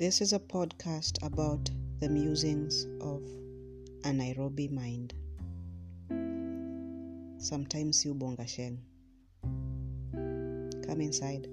This is a podcast about the musings of a Nairobi mind. Sometimes you bongashen. Come inside.